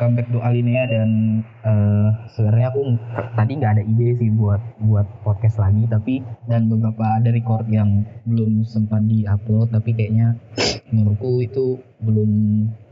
welcome back to Alinea dan uh, sebenarnya aku tadi nggak ada ide sih buat buat podcast lagi tapi dan beberapa ada record yang belum sempat di-upload tapi kayaknya menurutku itu belum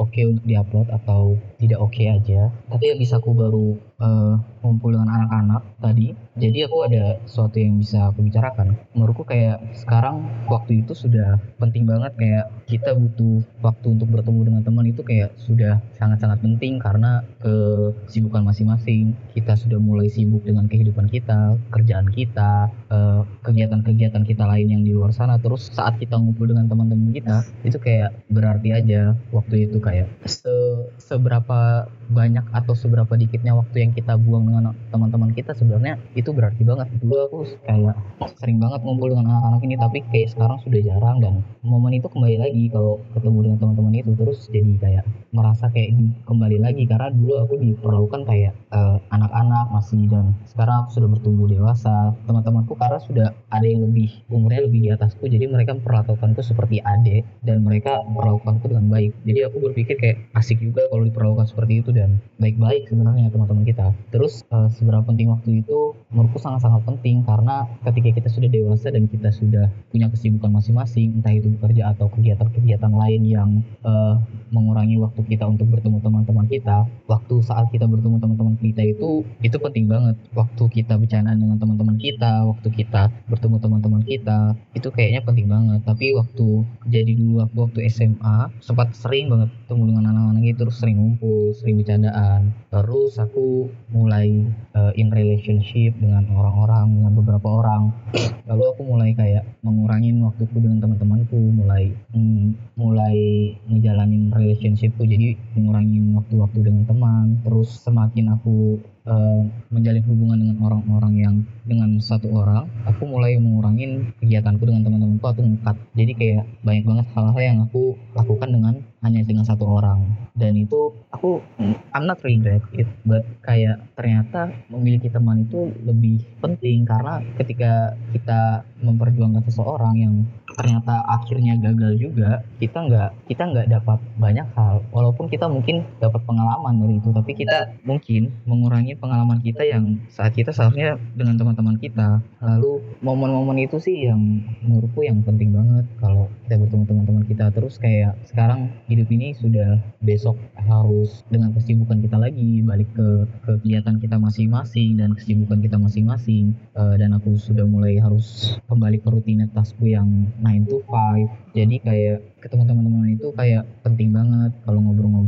oke okay untuk diupload atau tidak oke okay aja. Tapi yang bisa aku baru uh, ngumpul dengan anak-anak tadi jadi aku ada sesuatu yang bisa aku bicarakan. Menurutku kayak sekarang waktu itu sudah penting banget kayak kita butuh waktu untuk bertemu dengan teman itu kayak sudah sangat-sangat penting karena kesibukan masing-masing. Kita sudah mulai sibuk dengan kehidupan kita kerjaan kita uh, kegiatan-kegiatan kita lain yang di luar sana. Terus saat kita ngumpul dengan teman-teman kita itu kayak berarti aja aja waktu itu kayak se seberapa banyak atau seberapa dikitnya waktu yang kita buang dengan teman-teman kita sebenarnya itu berarti banget. Dulu aku kayak sering banget ngumpul dengan anak-anak ini tapi kayak sekarang sudah jarang dan momen itu kembali lagi kalau ketemu dengan teman-teman itu terus jadi kayak merasa kayak di, kembali lagi. Karena dulu aku diperlakukan kayak eh, anak-anak masih dan sekarang aku sudah bertumbuh dewasa. Teman-temanku karena sudah ada yang lebih umurnya lebih di atasku. Jadi mereka memperlakukanku seperti adik dan mereka memperlakukanku dengan baik. Jadi aku berpikir kayak asik juga kalau diperlakukan seperti itu dan baik-baik sebenarnya teman-teman kita. Terus uh, seberapa penting waktu itu menurutku sangat-sangat penting karena ketika kita sudah dewasa dan kita sudah punya kesibukan masing-masing entah itu bekerja atau kegiatan-kegiatan lain yang uh, mengurangi waktu kita untuk bertemu teman-teman kita waktu saat kita bertemu teman-teman kita itu itu penting banget. Waktu kita bercanda dengan teman-teman kita waktu kita bertemu teman-teman kita itu kayaknya penting banget. Tapi waktu jadi dulu waktu, waktu SMA sempat sering banget ketemu dengan anak-anak itu terus sering ngumpul sering bercandaan. Terus aku mulai uh, in relationship dengan orang-orang dengan beberapa orang. Lalu aku mulai kayak mengurangin waktuku dengan teman-temanku mulai mm, mulai ngejalanin relationshipku jadi mengurangin waktu-waktu dengan teman. Terus semakin aku uh, menjalin hubungan dengan orang-orang yang dengan satu orang aku mulai mengurangin kegiatanku dengan teman-temanku atau ngekat jadi kayak banyak banget hal-hal yang aku lakukan dengan hanya dengan satu orang. Dan itu aku I'm not regret it but kayak ternyata memiliki teman itu lebih penting karena ketika kita memperjuangkan seseorang yang ternyata akhirnya gagal juga kita nggak kita nggak dapat banyak hal. Walaupun kita mungkin dapat pengalaman dari itu tapi kita mungkin mengurangi pengalaman kita yang saat kita seharusnya dengan teman-teman kita. Lalu momen-momen itu sih yang menurutku yang penting banget. Kalau kita bertemu teman-teman kita terus kayak sekarang hidup ini sudah besok harus dengan kesibukan kita lagi balik ke kegiatan kita masing-masing dan kesibukan kita masing-masing. Uh, dan aku sudah mulai harus kembali ke rutinitasku yang 9 to 5 jadi kayak ketemu teman-teman itu kayak penting banget kalau ngobrol-ngobrol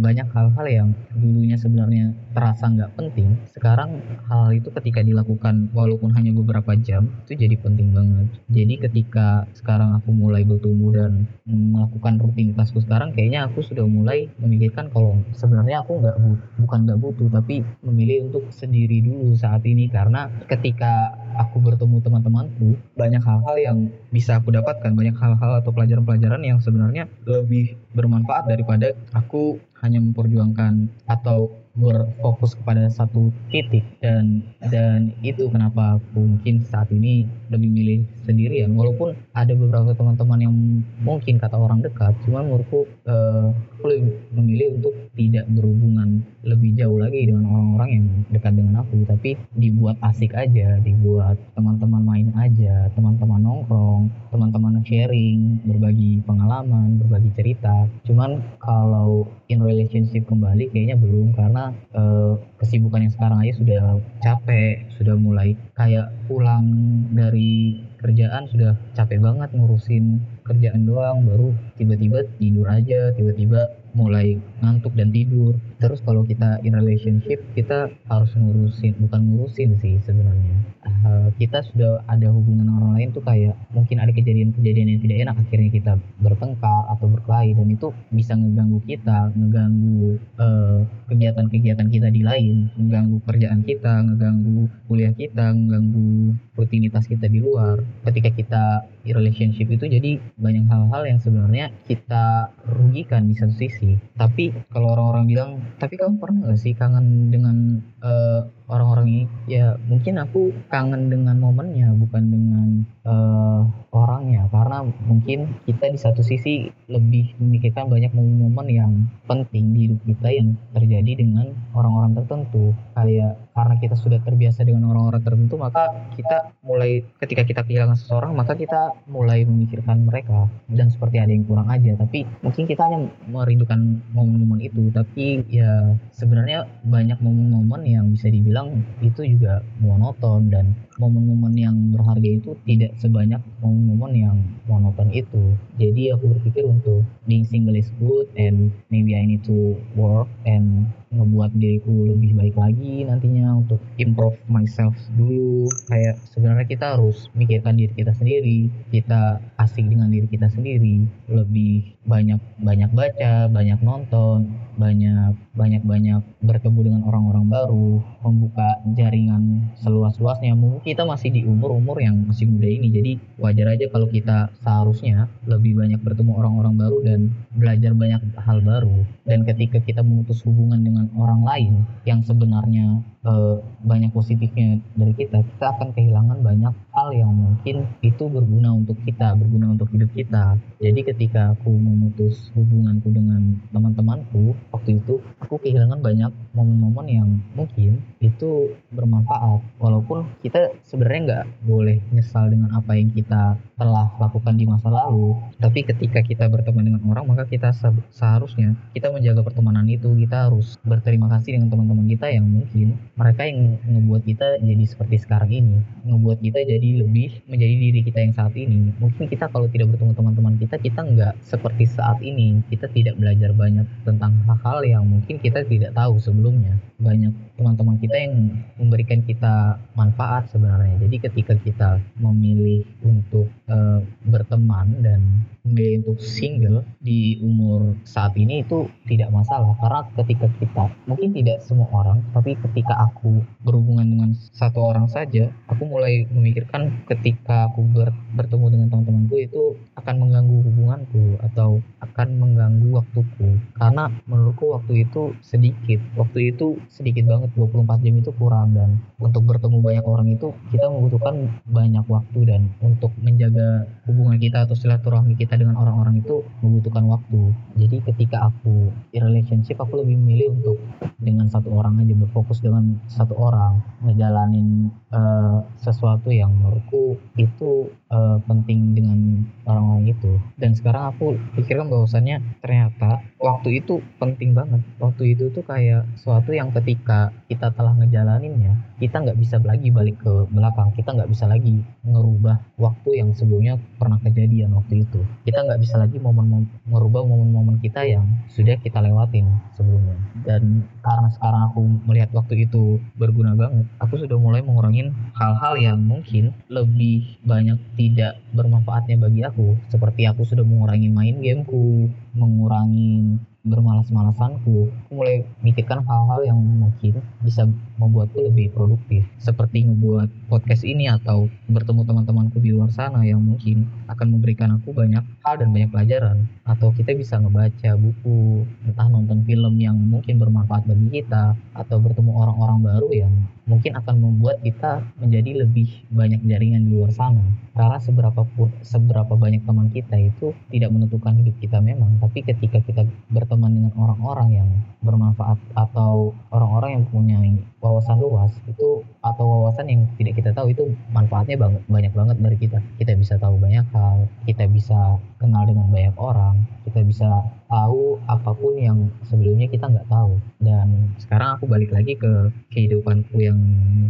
banyak hal-hal yang dulunya sebenarnya terasa nggak penting sekarang hal, itu ketika dilakukan walaupun hanya beberapa jam itu jadi penting banget. Jadi ketika sekarang aku mulai bertumbuh dan melakukan rutinitasku sekarang kayaknya aku sudah mulai memikirkan kalau sebenarnya aku nggak bukan nggak butuh tapi memilih untuk sendiri dulu saat ini. Karena ketika aku bertemu teman-temanku banyak hal-hal yang bisa aku dapatkan banyak hal-hal atau pelajaran-pelajaran yang sebenarnya lebih bermanfaat daripada aku hanya memperjuangkan atau berfokus kepada satu titik. Dan dan itu kenapa aku mungkin saat ini lebih milih sendirian. Walaupun ada beberapa teman-teman yang mungkin kata orang dekat cuman menurutku uh, lebih memilih untuk tidak berhubungan lebih jauh lagi dengan orang-orang yang dekat dengan aku. Tapi dibuat asik aja dibuat teman-teman main aja teman-teman nongkrong teman-teman sharing berbagi pengalaman berbagi cerita. Cuman kalau in relationship kembali kayaknya belum karena uh, kesibukan yang sekarang aja sudah capek sudah mulai kayak pulang dari kerjaan sudah capek banget ngurusin kerjaan doang baru tiba-tiba tidur aja tiba-tiba mulai ngantuk dan tidur terus kalau kita in relationship kita harus ngurusin bukan ngurusin sih sebenarnya. Uh, kita sudah ada hubungan orang lain tuh kayak mungkin ada kejadian-kejadian yang tidak enak akhirnya kita bertengkar atau berkelahi dan itu bisa ngeganggu kita ngeganggu uh, kegiatan-kegiatan kita di lain ngeganggu kerjaan kita ngeganggu kuliah kita ngeganggu rutinitas kita di luar. Ketika kita relationship itu jadi banyak hal-hal yang sebenarnya kita rugikan di satu sisi. Tapi kalau orang-orang bilang tapi kamu pernah gak sih kangen dengan uh, orang-orang ini. Ya mungkin aku kangen dengan momennya bukan dengan uh, orangnya karena karena mungkin kita di satu sisi lebih memikirkan banyak momen-momen yang penting di hidup kita yang terjadi dengan orang-orang tertentu. Kayak karena kita sudah terbiasa dengan orang-orang tertentu maka kita mulai ketika kita kehilangan seseorang maka kita mulai memikirkan mereka. Dan seperti ada yang kurang aja. Tapi mungkin kita hanya merindukan momen-momen itu. Tapi ya sebenarnya banyak momen-momen yang bisa dibilang itu juga monoton dan momen-momen yang berharga itu tidak sebanyak momen-momen yang monoton itu. Jadi aku berpikir untuk being single is good and maybe I need to work and ngebuat diriku lebih baik lagi nantinya untuk improve myself dulu. Kayak sebenarnya kita harus mikirkan diri kita sendiri kita asik dengan diri kita sendiri. Lebih banyak banyak baca banyak nonton banyak banyak banyak bertemu dengan orang-orang baru membuka jaringan seluas-luasnya. Mungkin kita masih di umur-umur yang masih muda ini jadi wajar aja kalau kita seharusnya lebih banyak bertemu orang-orang baru dan belajar banyak hal baru. Dan ketika kita memutus hubungan dengan orang lain yang sebenarnya eh, banyak positifnya dari kita. Kita akan kehilangan banyak hal yang mungkin itu berguna untuk kita berguna untuk hidup kita. Jadi ketika aku memutus hubunganku dengan teman-temanku waktu itu aku kehilangan banyak momen-momen yang mungkin itu bermanfaat. Walaupun kita sebenarnya nggak boleh nyesal dengan apa yang kita telah lakukan di masa lalu tapi ketika kita berteman dengan orang maka kita seharusnya kita menjaga pertemanan itu. Kita harus berterima kasih dengan teman-teman kita yang mungkin mereka yang ngebuat kita jadi seperti sekarang ini ngebuat kita jadi lebih menjadi diri kita yang saat ini. Mungkin kita kalau tidak bertemu teman-teman kita kita nggak seperti saat ini. Kita tidak belajar banyak tentang hal-hal yang mungkin kita tidak tahu sebelumnya. Banyak teman-teman kita yang memberikan kita manfaat sebenarnya. Jadi ketika kita memilih untuk uh, berteman dan memilih untuk single di umur saat ini itu tidak masalah. Karena ketika kita mungkin tidak semua orang tapi ketika aku berhubungan dengan satu orang saja aku mulai memikirkan ketika aku ber, bertemu dengan teman-temanku itu akan mengganggu hubunganku atau akan mengganggu waktuku. Karena menurutku waktu itu sedikit waktu itu sedikit banget 24 jam itu kurang. Dan untuk bertemu banyak orang itu kita membutuhkan banyak waktu. Dan untuk menjaga hubungan kita atau silaturahmi kita dengan orang-orang itu membutuhkan waktu. Jadi ketika aku di relationship aku lebih memilih untuk dengan satu orang aja berfokus dengan satu orang ngejalanin uh, sesuatu yang menurutku itu uh, penting dengan orang-orang itu. Dan sekarang aku pikirkan bahwasannya ternyata waktu itu penting banget. Waktu itu tuh kayak sesuatu yang ketika kita telah ngejalaninnya kita nggak bisa lagi balik ke belakang. Kita nggak bisa lagi ngerubah waktu yang sebelumnya pernah kejadian waktu itu. Kita nggak bisa lagi momen merubah momen-momen kita yang sudah kita lewatin sebelumnya. Dan karena sekarang aku melihat waktu itu berguna banget aku sudah mulai mengurangin hal-hal yang mungkin lebih banyak tidak bermanfaatnya bagi aku. Seperti aku sudah mengurangi main gameku mengurangi bermalas-malasanku aku mulai mikirkan hal-hal yang mungkin bisa membuatku lebih produktif. Seperti ngebuat podcast ini atau bertemu teman-temanku di luar sana yang mungkin akan memberikan aku banyak hal dan banyak pelajaran. Atau kita bisa ngebaca buku entah nonton film yang mungkin bermanfaat bagi kita atau bertemu orang-orang baru yang mungkin akan membuat kita menjadi lebih banyak jaringan di luar sana. Karena seberapa seberapa banyak teman kita itu tidak menentukan hidup kita memang tapi ketika kita berteman dengan orang-orang yang bermanfaat atau orang-orang yang punya wawasan luas itu atau wawasan yang tidak kita tahu itu manfaatnya banget banyak banget dari kita. Kita bisa tahu banyak hal kita bisa kenal dengan banyak orang kita bisa tahu apa pun yang sebelumnya kita nggak tahu. Dan sekarang aku balik lagi ke kehidupanku yang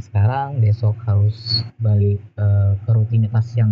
sekarang. Besok harus balik uh, ke rutinitas yang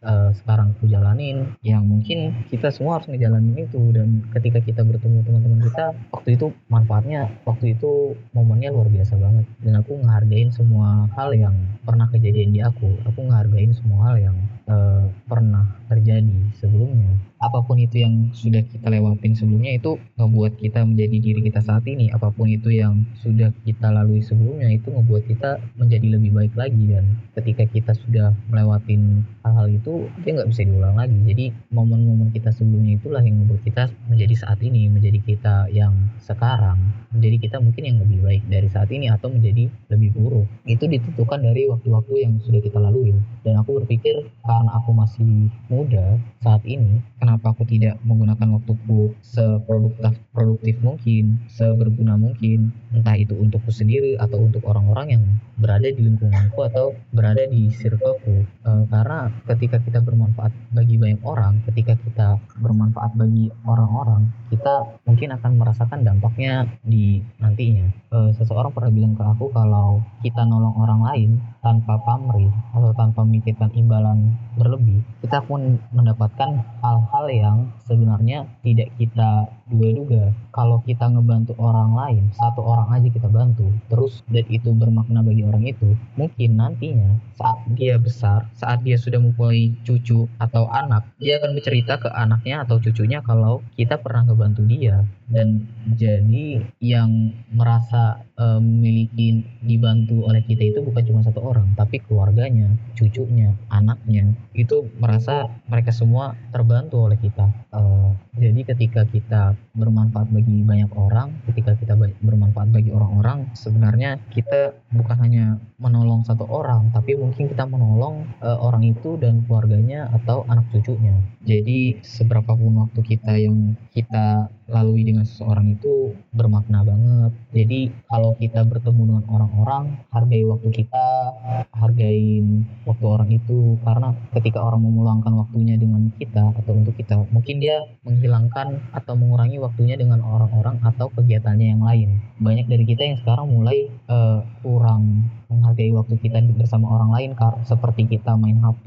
uh, sekarang aku jalanin yang mungkin kita semua harus ngejalanin itu. Dan ketika kita bertemu teman-teman kita waktu itu manfaatnya waktu itu momennya luar biasa banget. Dan aku ngehargain semua hal yang pernah kejadian di aku. Aku ngehargain semua hal yang uh, pernah terjadi sebelumnya apa pun itu yang sudah kita lewatin sebelumnya itu ngebuat kita menjadi diri kita saat ini. Apa pun itu yang sudah kita lalui sebelumnya itu ngebuat kita menjadi lebih baik lagi. Dan ketika kita sudah melewatin hal-hal itu dia nggak bisa diulang lagi. Jadi momen-momen kita sebelumnya itulah yang membuat kita menjadi saat ini menjadi kita yang sekarang menjadi kita mungkin yang lebih baik dari saat ini atau menjadi lebih buruk. Itu ditentukan dari waktu-waktu yang sudah kita lalui dan aku berpikir karena aku masih muda saat ini kenapa aku tidak menggunakan waktuku seproduktif produktif mungkin seberguna mungkin? Entah itu untukku sendiri atau untuk orang-orang yang berada di lingkunganku atau berada di circleku. E, karena ketika kita bermanfaat bagi banyak orang ketika kita bermanfaat bagi orang-orang kita mungkin akan merasakan dampaknya di nantinya. E, seseorang pernah bilang ke aku kalau kita nolong orang lain tanpa pamrih atau tanpa memikirkan imbalan berlebih kita pun mendapatkan hal-hal yang sebenarnya tidak kita duga-duga. Kalau kita ngebantu orang lain satu orang aja kita bantu terus dan itu bermakna bagi orang itu mungkin nantinya saat dia besar saat dia sudah mempunyai cucu atau anak dia akan bercerita ke anaknya atau cucunya kalau kita pernah ngebantu dia. Dan jadi yang merasa uh, memiliki dibantu oleh kita itu bukan cuma satu orang tapi keluarganya cucunya anaknya itu merasa mereka semua terbantu oleh kita. Uh, jadi ketika kita bermanfaat bagi banyak orang ketika kita bermanfaat bagi orang-orang sebenarnya kita bukan hanya menolong satu orang tapi mungkin kita menolong uh, orang itu dan keluarganya atau anak cucunya. Jadi seberapa pun waktu kita yang kita lalui dengan seseorang itu bermakna banget. Jadi kalau kita bertemu dengan orang-orang hargai waktu kita hargain waktu orang itu. Karena ketika orang meluangkan waktunya dengan kita atau untuk kita mungkin dia menghilangkan atau mengurangi waktunya dengan orang-orang atau kegiatannya yang lain. Banyak dari kita yang sekarang mulai uh, kurang menghargai waktu kita bersama orang lain seperti kita main HP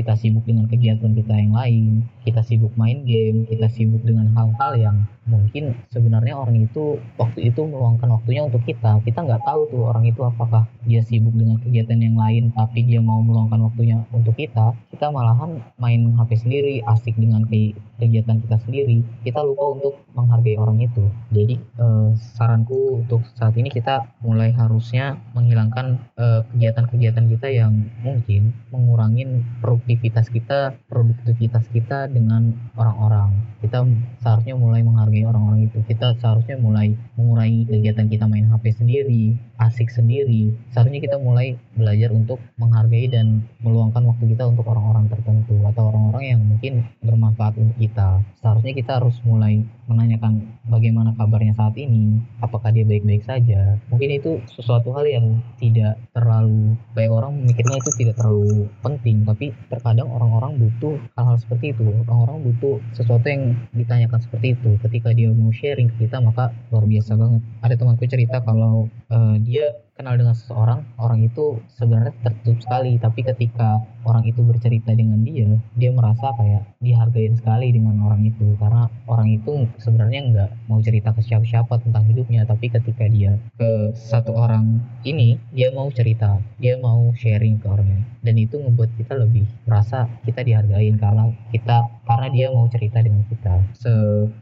kita sibuk dengan kegiatan kita yang lain kita sibuk main game kita sibuk dengan hal-hal yang mungkin sebenarnya orang itu waktu itu meluangkan waktunya untuk kita. Kita nggak tahu tuh orang itu apakah dia sibuk dengan kegiatan yang lain tapi dia mau meluangkan waktunya untuk kita kita malahan main HP sendiri asik dengan kegiatan kita sendiri kita lupa untuk menghargai orang itu. Jadi eh, saranku untuk saat ini kita mulai harusnya menghilangkan eh, kegiatan-kegiatan kita yang mungkin mengurangi produktivitas kita produktivitas kita dengan orang-orang. Kita seharusnya mulai menghargai orang-orang itu. Kita seharusnya mulai mengurangi kegiatan kita main HP sendiri asik sendiri. Seharusnya kita mulai belajar untuk menghargai dan meluangkan waktu kita untuk orang-orang tertentu atau orang-orang yang mungkin bermanfaat untuk kita. Seharusnya kita harus mulai menanyakan bagaimana kabarnya saat ini apakah dia baik-baik saja. Mungkin itu sesuatu hal yang tidak terlalu baik orang memikirnya itu tidak terlalu penting tapi terkadang orang-orang butuh hal-hal seperti itu. Orang-orang butuh sesuatu yang ditanyakan seperti itu. Ketika dia mau sharing ke kita maka luar biasa banget. Ada temanku cerita kalau uh, dia kenal dengan seseorang, orang itu sebenarnya tertutup sekali, tapi ketika orang itu bercerita dengan dia, dia merasa kayak dihargain sekali dengan orang itu, karena orang itu sebenarnya nggak mau cerita ke siapa-siapa tentang hidupnya, tapi ketika dia ke satu orang ini, dia mau cerita, dia mau sharing ke orangnya, dan itu ngebuat kita lebih merasa kita dihargain karena kita karena dia mau cerita dengan kita. Se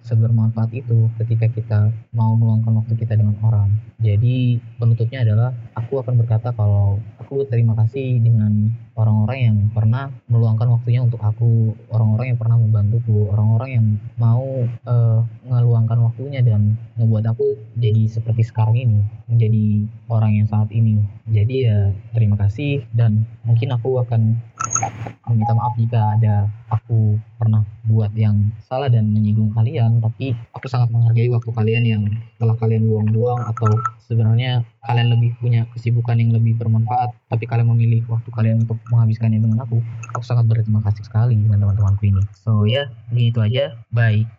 sebermanfaat itu ketika kita mau meluangkan waktu kita dengan orang. Jadi penutupnya adalah aku akan berkata kalau aku terima kasih dengan orang-orang yang pernah meluangkan waktunya untuk aku, orang-orang yang pernah membantuku, orang-orang yang mau uh, ngeluangkan waktunya dan ngebuat aku jadi seperti sekarang ini, menjadi orang yang saat ini. Jadi ya terima kasih dan mungkin aku akan meminta maaf jika ada aku pernah buat yang salah dan menyinggung kalian tapi aku sangat menghargai waktu kalian yang telah kalian buang-buang atau sebenarnya kalian lebih punya kesibukan yang lebih bermanfaat tapi kalian memilih waktu kalian untuk menghabiskannya dengan aku. Aku sangat berterima kasih sekali dengan teman-temanku ini. So ya yeah, itu aja. Bye